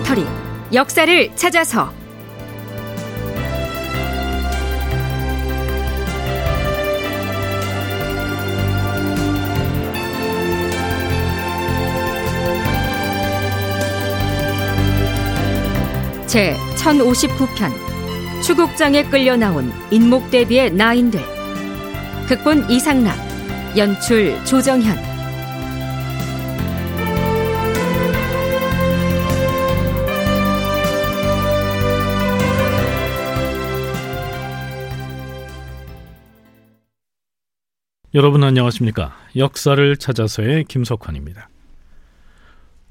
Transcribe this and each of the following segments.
다큐멘터리 역사를 찾아서. 제 1059편. 추국장에 끌려 나온 인목 대비의 나인들. 극본 이상락. 연출 조정현 여러분 안녕하십니까? 역사를 찾아서의 김석환입니다.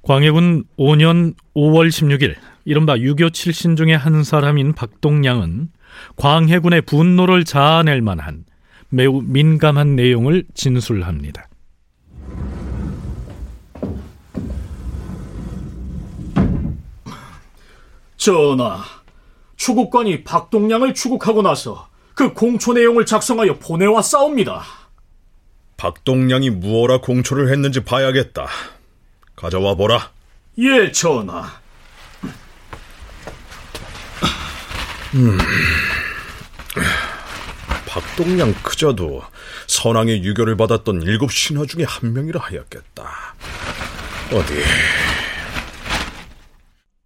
광해군 5년 5월 16일 이른바 6.25 칠신 중의 한 사람인 박동량은 광해군의 분노를 자아낼 만한 매우 민감한 내용을 진술합니다. 전하, 추국관이 박동량을 추국하고 나서 그 공초 내용을 작성하여 보내왔사옵니다. 박동량이 무어라 공초를 했는지 봐야겠다. 가져와 보라. 예, 전하. 음. 박동량 그자도 선왕의 유교를 받았던 일곱 신하 중에 한 명이라 하였겠다. 어디?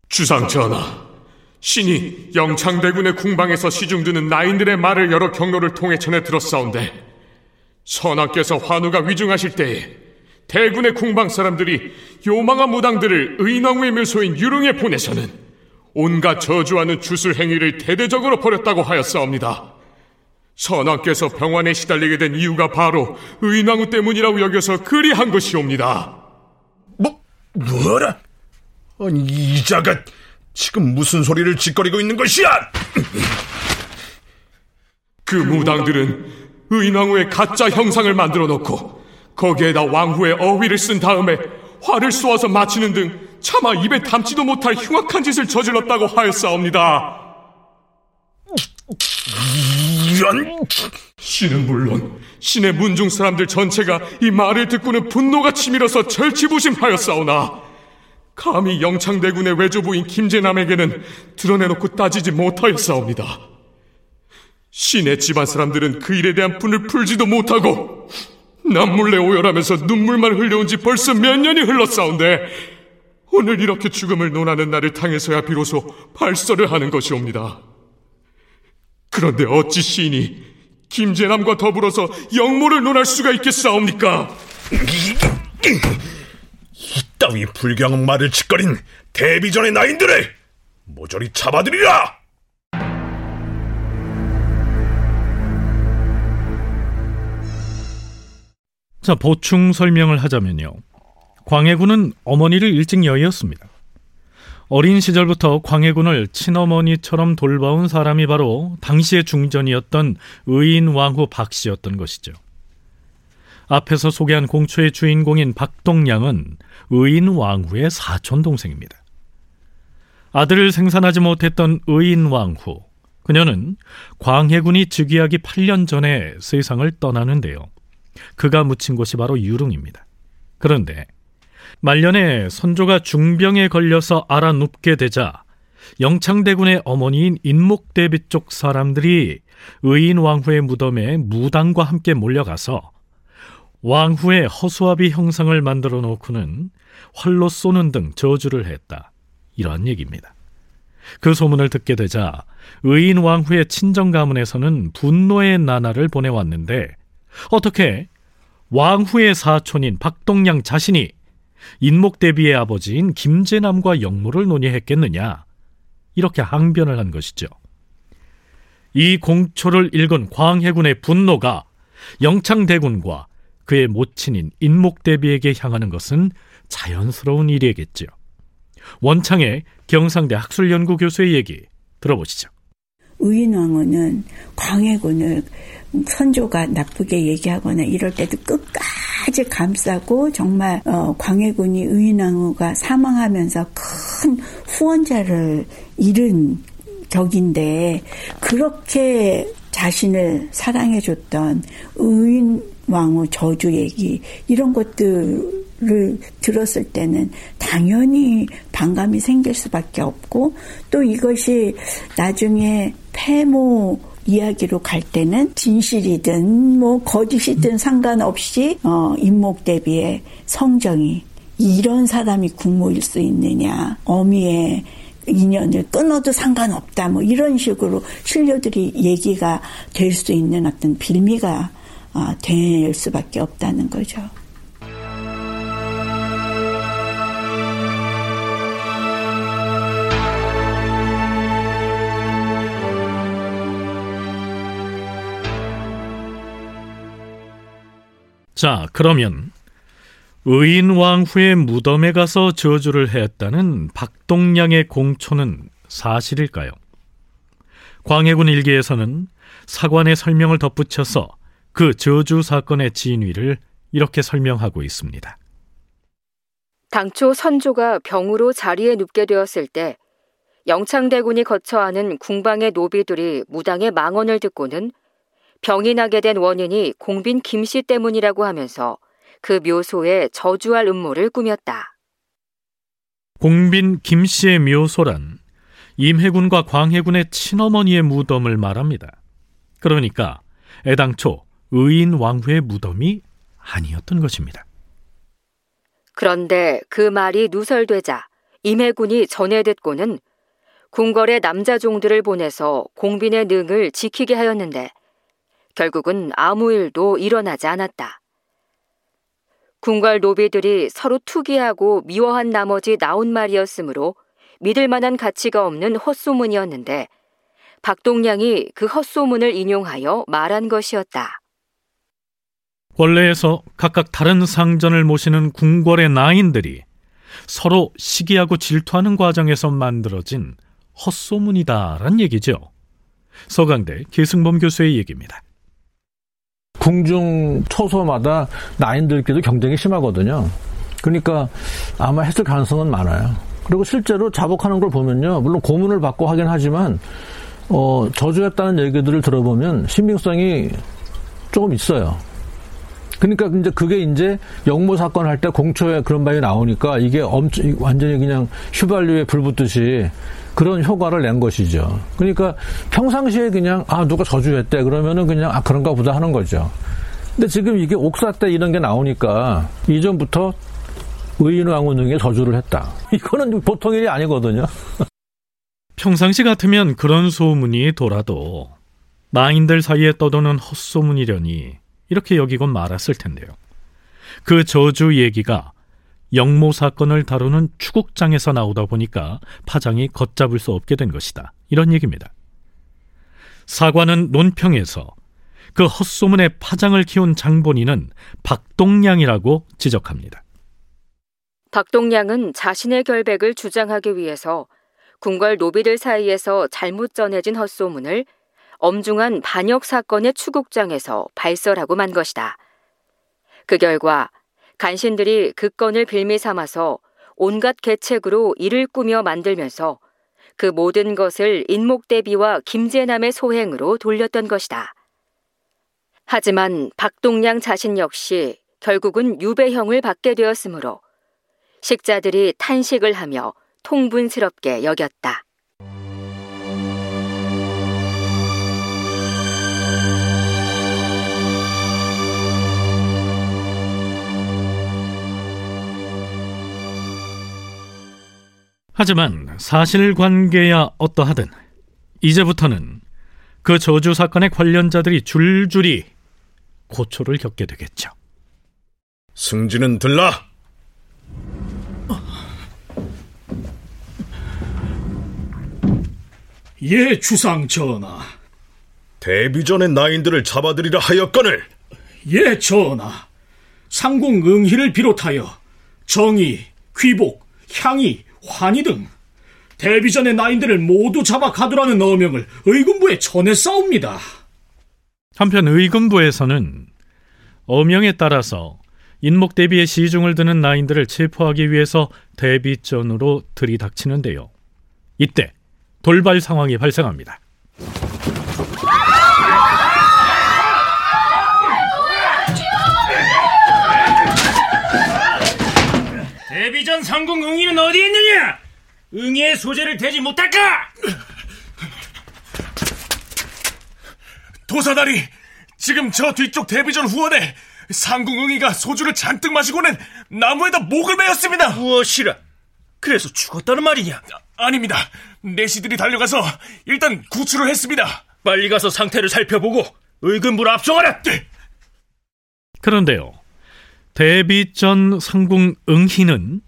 주상 전하, 신이 영창대군의 궁방에서 시중드는 나인들의 말을 여러 경로를 통해 전해 들었사온데 선왕께서 환우가 위중하실 때에 대군의 궁방 사람들이 요망한 무당들을 의왕의 묘소인 유릉에 보내서는 온갖 저주하는 주술 행위를 대대적으로 벌였다고 하였사옵니다. 선왕께서 병환에 시달리게 된 이유가 바로 의왕후 때문이라고 여겨서 그리한 것이옵니다. 뭐, 뭐라? 아니, 이 자가 지금 무슨 소리를 짓거리고 있는 것이야? 그 무당들은 의왕후의 가짜 형상을 만들어 놓고 거기에다 왕후의 어휘를 쓴 다음에 화를 쏘아서 마치는 등 차마 입에 담지도 못할 흉악한 짓을 저질렀다고 하였사옵니다. 이런 신은 물론 신의 문중 사람들 전체가 이 말을 듣고는 분노가 치밀어서 절치부심하였사오나 감히 영창대군의 외조부인 김제남에게는 드러내놓고 따지지 못하였사옵니다. 신의 집안 사람들은 그 일에 대한 분을 풀지도 못하고 남몰래 오열하면서 눈물만 흘려온 지 벌써 몇 년이 흘렀사온데 오늘 이렇게 죽음을 논하는 날을 당해서야 비로소 발설을 하는 것이옵니다. 그런데 어찌 시인이 김재남과 더불어서 영모를 논할 수가 있겠사옵니까? 이따위 불경 말을 짓거린 데뷔전의 나인들을 모조리 잡아들이라! 자, 보충 설명을 하자면요. 광해군은 어머니를 일찍 여의었습니다. 어린 시절부터 광해군을 친어머니처럼 돌봐온 사람이 바로 당시의 중전이었던 의인 왕후 박씨였던 것이죠. 앞에서 소개한 공초의 주인공인 박동량은 의인 왕후의 사촌 동생입니다. 아들을 생산하지 못했던 의인 왕후. 그녀는 광해군이 즉위하기 8년 전에 세상을 떠나는데요. 그가 묻힌 곳이 바로 유릉입니다. 그런데 말년에 선조가 중병에 걸려서 알아 눕게 되자 영창대군의 어머니인 인목대비 쪽 사람들이 의인 왕후의 무덤에 무당과 함께 몰려가서 왕후의 허수아비 형상을 만들어 놓고는 활로 쏘는 등 저주를 했다. 이러한 얘기입니다. 그 소문을 듣게 되자 의인 왕후의 친정 가문에서는 분노의 나날을 보내왔는데 어떻게 왕후의 사촌인 박동량 자신이 인목대비의 아버지인 김제남과 영모를 논의했겠느냐 이렇게 항변을 한 것이죠. 이 공초를 읽은 광해군의 분노가 영창대군과 그의 모친인 인목대비에게 향하는 것은 자연스러운 일이겠죠. 원창의 경상대 학술연구 교수의 얘기 들어보시죠. 의인왕후는 광해군을 선조가 나쁘게 얘기하거나 이럴 때도 끝까지 감싸고 정말 어, 광해군이 의인왕후가 사망하면서 큰 후원자를 잃은 격인데 그렇게 자신을 사랑해줬던 의인 왕후 저주 얘기 이런 것들을 를 들었을 때는 당연히 반감이 생길 수밖에 없고 또 이것이 나중에 폐모 이야기로 갈 때는 진실이든 뭐 거짓이든 상관없이 어 인목 대비의 성정이 이런 사람이 국모일 수 있느냐 어미의 인연을 끊어도 상관없다 뭐 이런 식으로 신료들이 얘기가 될 수 있는 어떤 빌미가 어, 될 수밖에 없다는 거죠. 자, 그러면 의인 왕후의 무덤에 가서 저주를 했다는 박동량의 공초는 사실일까요? 광해군 일기에서는 사관의 설명을 덧붙여서 그 저주 사건의 진위를 이렇게 설명하고 있습니다. 당초 선조가 병으로 자리에 눕게 되었을 때 영창대군이 거처하는 궁방의 노비들이 무당의 망언을 듣고는 병이 나게 된 원인이 공빈 김 씨 때문이라고 하면서 그 묘소에 저주할 음모를 꾸몄다. 공빈 김 씨의 묘소란 임해군과 광해군의 친어머니의 무덤을 말합니다. 그러니까 애당초 의인 왕후의 무덤이 아니었던 것입니다. 그런데 그 말이 누설되자 임해군이 전해 듣고는 궁궐의 남자 종들을 보내서 공빈의 능을 지키게 하였는데 결국은 아무 일도 일어나지 않았다. 궁궐 노비들이 서로 투기하고 미워한 나머지 나온 말이었으므로 믿을 만한 가치가 없는 헛소문이었는데 박동량이 그 헛소문을 인용하여 말한 것이었다. 원래에서 각각 다른 상전을 모시는 궁궐의 나인들이 서로 시기하고 질투하는 과정에서 만들어진 헛소문이다란 얘기죠. 서강대 계승범 교수의 얘기입니다. 궁중 초소마다 나인들끼리도 경쟁이 심하거든요. 그러니까 아마 했을 가능성은 많아요. 그리고 실제로 자복하는 걸 보면요. 물론 고문을 받고 하긴 하지만 어, 저주했다는 얘기들을 들어보면 신빙성이 조금 있어요. 그러니까 이제 그게 이제 역모 사건 할 때 공초에 그런 말이 나오니까 이게 엄청 완전히 그냥 휘발유에 불 붙듯이 그런 효과를 낸 것이죠. 그러니까 평상시에 그냥 아 누가 저주했대 그러면은 그냥 아 그런가 보다 하는 거죠. 근데 지금 이게 옥사 때 이런 게 나오니까 이전부터 의인왕후 등에 저주를 했다. 이거는 보통 일이 아니거든요. 평상시 같으면 그런 소문이 돌아도 마인들 사이에 떠도는 헛소문이려니 이렇게 여기곤 말았을 텐데요. 그 저주 얘기가 영모 사건을 다루는 추국장에서 나오다 보니까 파장이 걷잡을 수 없게 된 것이다. 이런 얘기입니다. 사관은 논평에서 그 헛소문의 파장을 키운 장본인은 박동량이라고 지적합니다. 박동량은 자신의 결백을 주장하기 위해서 궁궐 노비들 사이에서 잘못 전해진 헛소문을 엄중한 반역 사건의 추국장에서 발설하고 만 것이다. 그 결과 간신들이 그 건을 빌미 삼아서 온갖 계책으로 이를 꾸며 만들면서 그 모든 것을 인목대비와 김재남의 소행으로 돌렸던 것이다. 하지만 박동량 자신 역시 결국은 유배형을 받게 되었으므로 식자들이 탄식을 하며 통분스럽게 여겼다. 하지만 사실관계야 어떠하든 이제부터는 그 저주 사건의 관련자들이 줄줄이 고초를 겪게 되겠죠. 승진은 들라. 예, 주상 전하. 데뷔 전의 나인들을 잡아들이라 하였거늘. 예, 전하. 상궁 응희를 비롯하여 정의, 귀복, 향이, 환희 등 데뷔 전의 나인들을 모두 잡아 가두라는 어명을 의군부에 전했사옵니다. 한편 의금부에서는 어명에 따라서 인목 대비의 시중을 드는 나인들을 체포하기 위해서 대비전으로 들이닥치는데요. 이때 돌발 상황이 발생합니다. 상궁 응이는 어디 있느냐? 응이의 소재를 대지 못할까? 도사다리, 지금 저 뒤쪽 데뷔전 후원에 상궁 응이가 소주를 잔뜩 마시고는 나무에다 목을 베었습니다. 무엇이라? 그래서 죽었다는 말이냐? 아, 닙니다 내시들이 달려가서 일단 구출을 했습니다. 빨리 가서 상태를 살펴보고 의금부로 압송하라. 네. 그런데요. 데뷔 전 상궁 응희는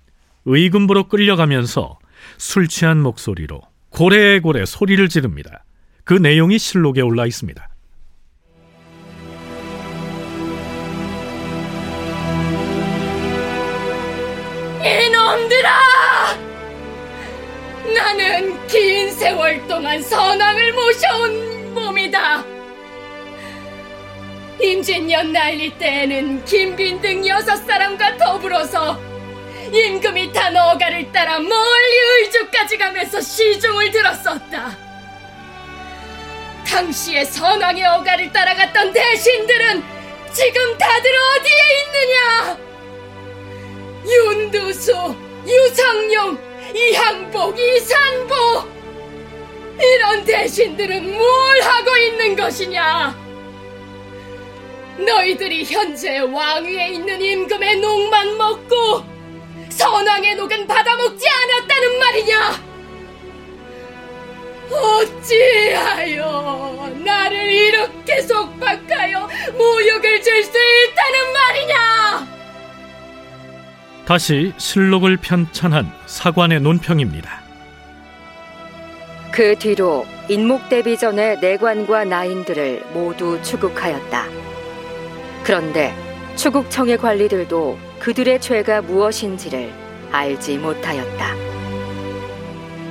의금부로 끌려가면서 술 취한 목소리로 고래고래 소리를 지릅니다. 그 내용이 실록에 올라 있습니다. 이놈들아! 나는 긴 세월 동안 선왕을 모셔온 몸이다. 임진년 날릴 때에는 김빈 등 여섯 사람과 더불어서 임금이 탄 어가를 따라 멀리 의주까지 가면서 시중을 들었었다. 당시에 선왕의 어가를 따라갔던 대신들은 지금 다들 어디에 있느냐? 윤두수, 유성룡, 이항복, 이산보 이런 대신들은 뭘 하고 있는 것이냐? 너희들이 현재 왕위에 있는 임금의 녹만 먹고 선왕의 녹은 받아먹지 않았다는 말이냐? 어찌하여 나를 이렇게 속박하여 모욕을 줄 수 있다는 말이냐? 다시 실록을 편찬한 사관의 논평입니다. 그 뒤로 인목대비 전의 내관과 나인들을 모두 추국하였다. 그런데 추국청의 관리들도 그들의 죄가 무엇인지를 알지 못하였다.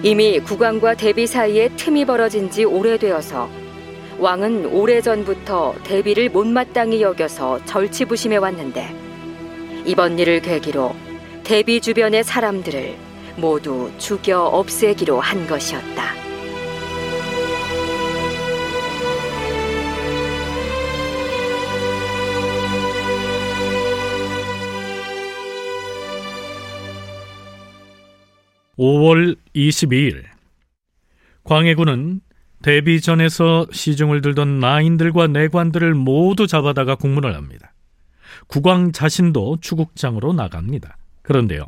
이미 국왕과 대비 사이에 틈이 벌어진 지 오래되어서 왕은 오래전부터 대비를 못마땅히 여겨서 절치부심해 왔는데 이번 일을 계기로 대비 주변의 사람들을 모두 죽여 없애기로 한 것이었다. 5월 22일 광해군은 대비전에서 시중을 들던 나인들과 내관들을 모두 잡아다가 국문을 합니다. 국왕 자신도 추국장으로 나갑니다. 그런데요.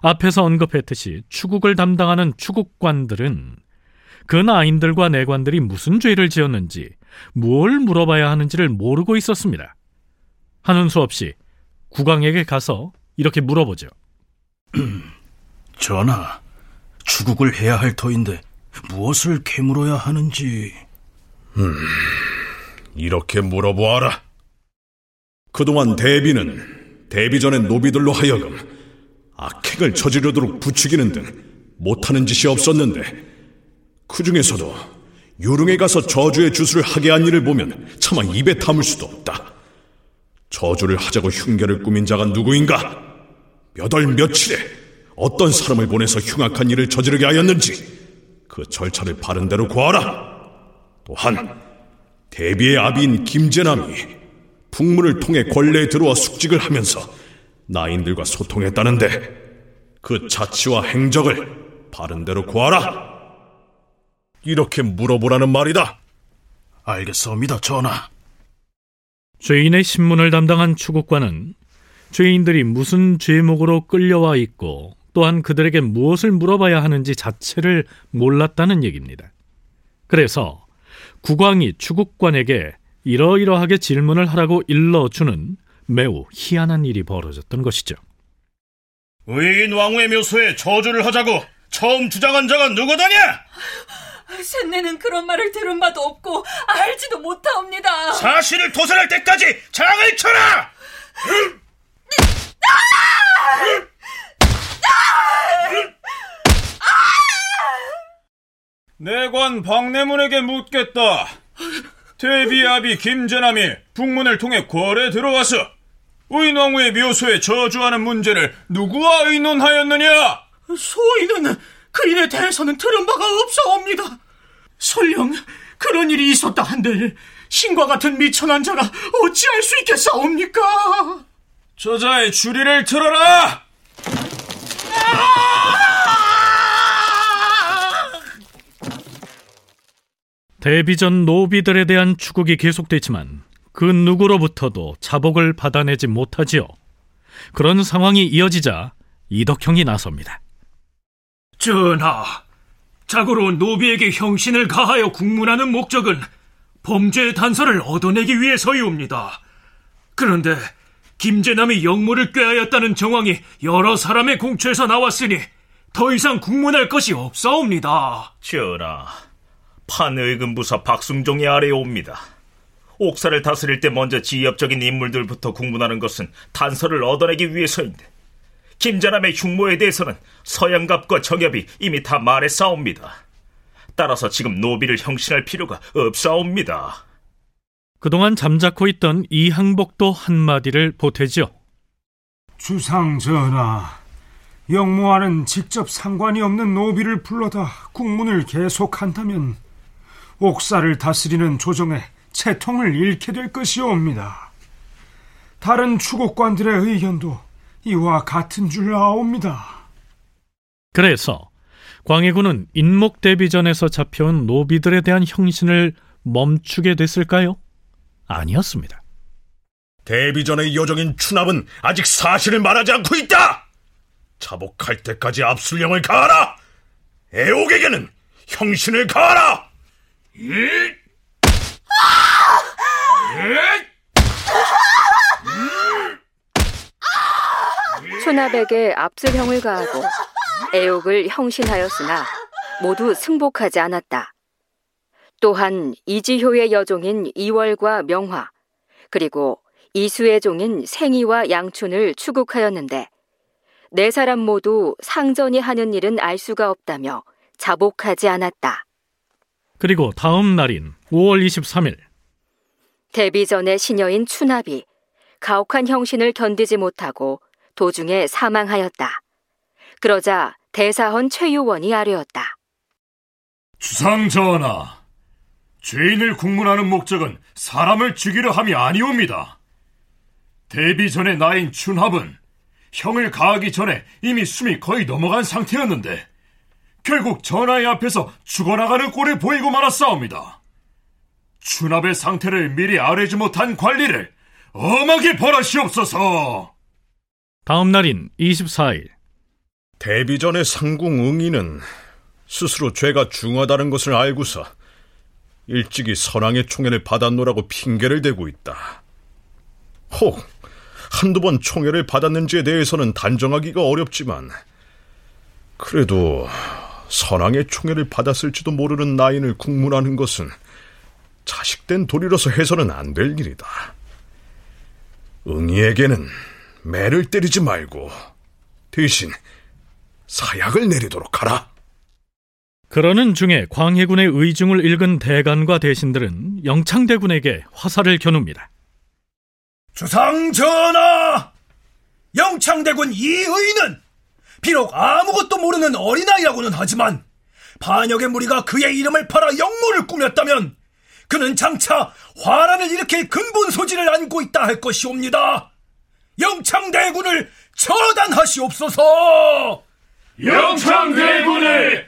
앞에서 언급했듯이 추국을 담당하는 추국관들은 그 나인들과 내관들이 무슨 죄를 지었는지 뭘 물어봐야 하는지를 모르고 있었습니다. 하는 수 없이 국왕에게 가서 이렇게 물어보죠. 전하, 추국을 해야 할 터인데 무엇을 캐물어야 하는지. 음, 이렇게 물어보아라. 그동안 대비는 대비 전의 노비들로 하여금 악행을 저지르도록 부추기는 등 못하는 짓이 없었는데 그 중에서도 유릉에 가서 저주의 주술을 하게 한 일을 보면 차마 입에 담을 수도 없다. 저주를 하자고 흉계를 꾸민 자가 누구인가? 몇 월 며칠에 어떤 사람을 보내서 흉악한 일을 저지르게 하였는지 그 절차를 바른 대로 구하라. 또한 대비의 아비인 김재남이 풍문을 통해 권례에 들어와 숙직을 하면서 나인들과 소통했다는데 그 자치와 행적을 바른 대로 구하라. 이렇게 물어보라는 말이다. 알겠사옵니다, 전하. 죄인의 신문을 담당한 추국관은 죄인들이 무슨 죄목으로 끌려와 있고 또한 그들에게 무엇을 물어봐야 하는지 자체를 몰랐다는 얘기입니다. 그래서 국왕이 추국관에게 이러이러하게 질문을 하라고 일러주는 매우 희한한 일이 벌어졌던 것이죠. 의인 왕후의 묘소에 저주를 하자고 처음 주장한 자가 누구더냐? 셋내는 그런 말을 들은 바도 없고 알지도 못하옵니다. 사실을 도설할 때까지 장을 쳐라! 내관 박내문에게 묻겠다. 대비아비 김재남이 북문을 통해 궐에 들어와서 의왕후의 묘소에 저주하는 문제를 누구와 의논하였느냐? 소인은 그인에 대해서는 들은 바가 없사옵니다. 설령 그런 일이 있었다 한들 신과 같은 미천한 자가 어찌할 수 있겠사옵니까? 저자의 주리를 들어라! 데뷔전 노비들에 대한 추국이 계속됐지만 그 누구로부터도 자복을 받아내지 못하지요. 그런 상황이 이어지자 이덕형이 나섭니다. 전하, 자고로 노비에게 형신을 가하여 국문하는 목적은 범죄의 단서를 얻어내기 위해서이옵니다. 그런데 김재남이 영모를 꾀하였다는 정황이 여러 사람의 공초에서 나왔으니 더 이상 국문할 것이 없사옵니다. 전하, 판의금부사 박승종이 아래에 옵니다. 옥사를 다스릴 때 먼저 지엽적인 인물들부터 국문하는 것은 단서를 얻어내기 위해서인데 김자남의 흉모에 대해서는 서양갑과 정엽이 이미 다 말했사옵니다. 따라서 지금 노비를 형신할 필요가 없사옵니다. 그동안 잠자코 있던 이항복도 한마디를 보태지요. 주상 전하, 영모와는 직접 상관이 없는 노비를 불러다 국문을 계속한다면 옥사를 다스리는 조정에 채통을 잃게 될 것이옵니다. 다른 추국관들의 의견도 이와 같은 줄 아옵니다. 그래서 광해군은 인목 대비전에서 잡혀온 노비들에 대한 형신을 멈추게 됐을까요? 아니었습니다. 대비 전의 여정인 추납은 아직 사실을 말하지 않고 있다! 자복할 때까지 압술령을 가하라! 애옥에게는 형신을 가하라! 추납에게 압술형을 가하고 애옥을 형신하였으나 모두 승복하지 않았다. 또한 이지효의 여종인 이월과 명화, 그리고 이수의 종인 생이와 양춘을 추국하였는데 네 사람 모두 상전이 하는 일은 알 수가 없다며 자복하지 않았다. 그리고 다음 날인 5월 23일 데뷔 전의 시녀인 추납이 가혹한 형신을 견디지 못하고 도중에 사망하였다. 그러자 대사헌 최유원이 아뢰었다. 주상 전하, 죄인을 국문하는 목적은 사람을 죽이려 함이 아니옵니다. 데뷔 전의 나인 춘합은 형을 가하기 전에 이미 숨이 거의 넘어간 상태였는데 결국 전하의 앞에서 죽어나가는 꼴을 보이고 말았사옵니다. 춘합의 상태를 미리 아뢰지 못한 관리를 엄하게 벌하시옵소서. 다음 날인 24일 데뷔전의 상궁 응이는 스스로 죄가 중하다는 것을 알고서 일찍이 선왕의 총애를 받았노라고 핑계를 대고 있다. 혹 한두 번 총애를 받았는지에 대해서는 단정하기가 어렵지만 그래도 선왕의 총애를 받았을지도 모르는 나인을 국문하는 것은 자식된 도리로서 해서는 안 될 일이다. 응이에게는 매를 때리지 말고 대신 사약을 내리도록 하라. 그러는 중에 광해군의 의중을 읽은 대간과 대신들은 영창대군에게 화살을 겨눕니다. 주상 전하! 영창대군 이의는 비록 아무것도 모르는 어린아이라고는 하지만 반역의 무리가 그의 이름을 팔아 영모를 꾸몄다면 그는 장차 화란을 일으킬 근본 소지를 안고 있다 할 것이옵니다. 영창대군을 처단하시옵소서! 영창대군을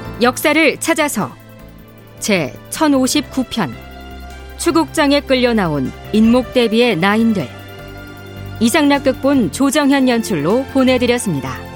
역사를 찾아서 제 1059편 추국장에 끌려 나온 인목 대비의 나인들 이상락 극본 조정현 연출로 보내드렸습니다.